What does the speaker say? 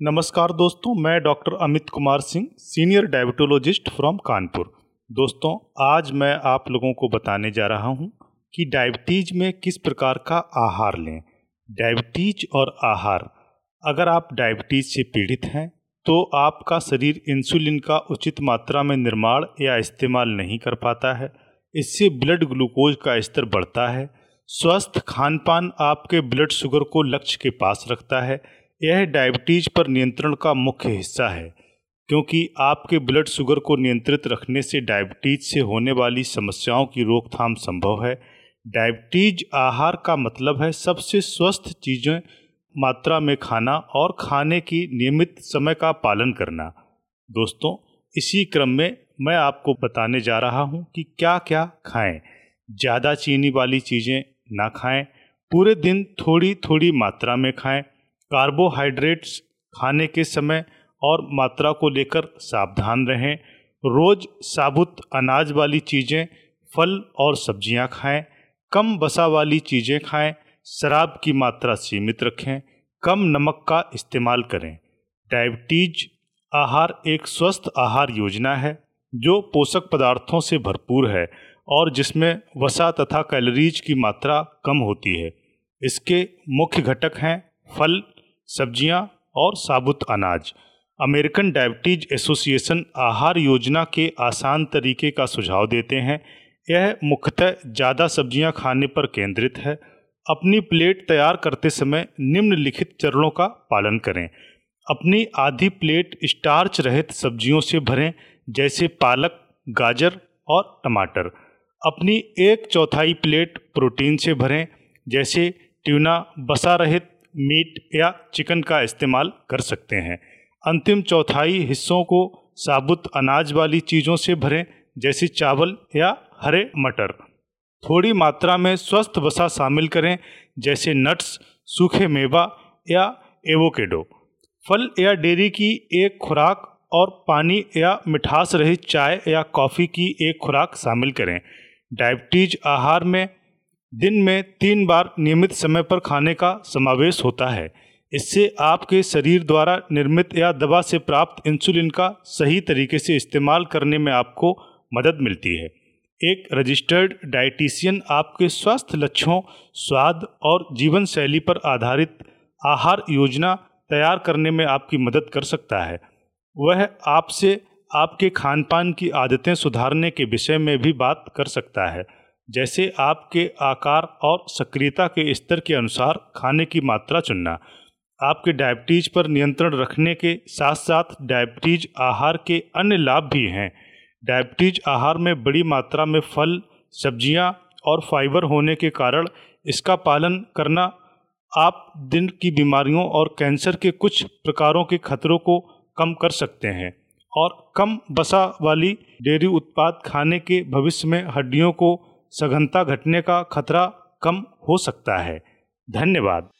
नमस्कार दोस्तों, मैं doctor Amit Kumar Singh, senior diabetologist from Kanpur. दोस्तों, आज मैं आप लोगों को बताने जा रहा हूँ कि डायबिटीज़ में किस प्रकार का आहार लें। डायबिटीज़ और आहार, अगर आप डायबिटीज़ से पीड़ित हैं तो आपका शरीर इंसुलिन का उचित मात्रा में निर्माण या इस्तेमाल नहीं कर पाता है। इससे ब्लड ग्लूकोज का स्तर बढ़ता है। स्वस्थ खान पान आपके ब्लड शुगर को लक्ष्य के पास रखता है। यह डायबिटीज़ पर नियंत्रण का मुख्य हिस्सा है, क्योंकि आपके ब्लड शुगर को नियंत्रित रखने से डायबिटीज़ से होने वाली समस्याओं की रोकथाम संभव है। डायबिटीज़ आहार का मतलब है सबसे स्वस्थ चीज़ें, मात्रा में खाना और खाने की नियमित समय का पालन करना। दोस्तों, इसी क्रम में मैं आपको बताने जा रहा हूँ कि क्या क्या खाएँ। ज़्यादा चीनी वाली चीज़ें ना खाएँ, पूरे दिन थोड़ी थोड़ी मात्रा में खाएँ कार्बोहाइड्रेट्स खाने के समय और मात्रा को लेकर सावधान रहें। रोज़ साबुत अनाज वाली चीज़ें, फल और सब्ज़ियाँ खाएँ। कम बसा वाली चीज़ें खाएँ। शराब की मात्रा सीमित रखें। कम नमक का इस्तेमाल करें। डायबिटीज़ आहार एक स्वस्थ आहार योजना है, जो पोषक पदार्थों से भरपूर है और जिसमें वसा तथा कैलोरीज की मात्रा कम होती है। इसके मुख्य घटक हैं फल सब्ज़ियाँ और साबुत अनाज। अमेरिकन डायबिटीज़ एसोसिएशन आहार योजना के आसान तरीके का सुझाव देते हैं। यह मुख्यतः ज़्यादा सब्ज़ियाँ खाने पर केंद्रित है। अपनी प्लेट तैयार करते समय निम्नलिखित चरणों का पालन करें। अपनी आधी प्लेट स्टार्च रहित सब्जियों से भरें, जैसे पालक, गाजर और टमाटर। अपनी एक चौथाई प्लेट प्रोटीन से भरें, जैसे ट्यूना बसा रहित मीट या चिकन का इस्तेमाल कर सकते हैं। अंतिम चौथाई हिस्सों को साबुत अनाज वाली चीज़ों से भरें, जैसे चावल या हरे मटर। थोड़ी मात्रा में स्वस्थ वसा शामिल करें, जैसे नट्स, सूखे मेवा या एवोकेडो। फल या डेयरी की एक खुराक और पानी या मिठास रहित चाय या कॉफ़ी की एक खुराक शामिल करें। डायबिटीज़ आहार में दिन में तीन बार नियमित समय पर खाने का समावेश होता है। इससे आपके शरीर द्वारा निर्मित या दवा से प्राप्त इंसुलिन का सही तरीके से इस्तेमाल करने में आपको मदद मिलती है। एक रजिस्टर्ड डाइटिशियन आपके स्वास्थ्य लक्ष्यों स्वाद और जीवन शैली पर आधारित आहार योजना तैयार करने में आपकी मदद कर सकता है। वह आपसे आपके खान पान की आदतें सुधारने के विषय में भी बात कर सकता है। जैसे आपके आकार और सक्रियता के स्तर के अनुसार खाने की मात्रा चुनना, आपके डायबिटीज़ पर नियंत्रण रखने के साथ साथ डायबिटीज़ आहार के अन्य लाभ भी हैं। डायबिटीज़ आहार में बड़ी मात्रा में फल, सब्ज़ियाँ और फाइबर होने के कारण इसका पालन करना आप दिन की बीमारियों और कैंसर के कुछ प्रकारों के खतरों को कम कर सकते हैं और कम बसा वाली डेयरी उत्पाद खाने के भविष्य में हड्डियों को सघनता घटने का खतरा कम हो सकता है। धन्यवाद।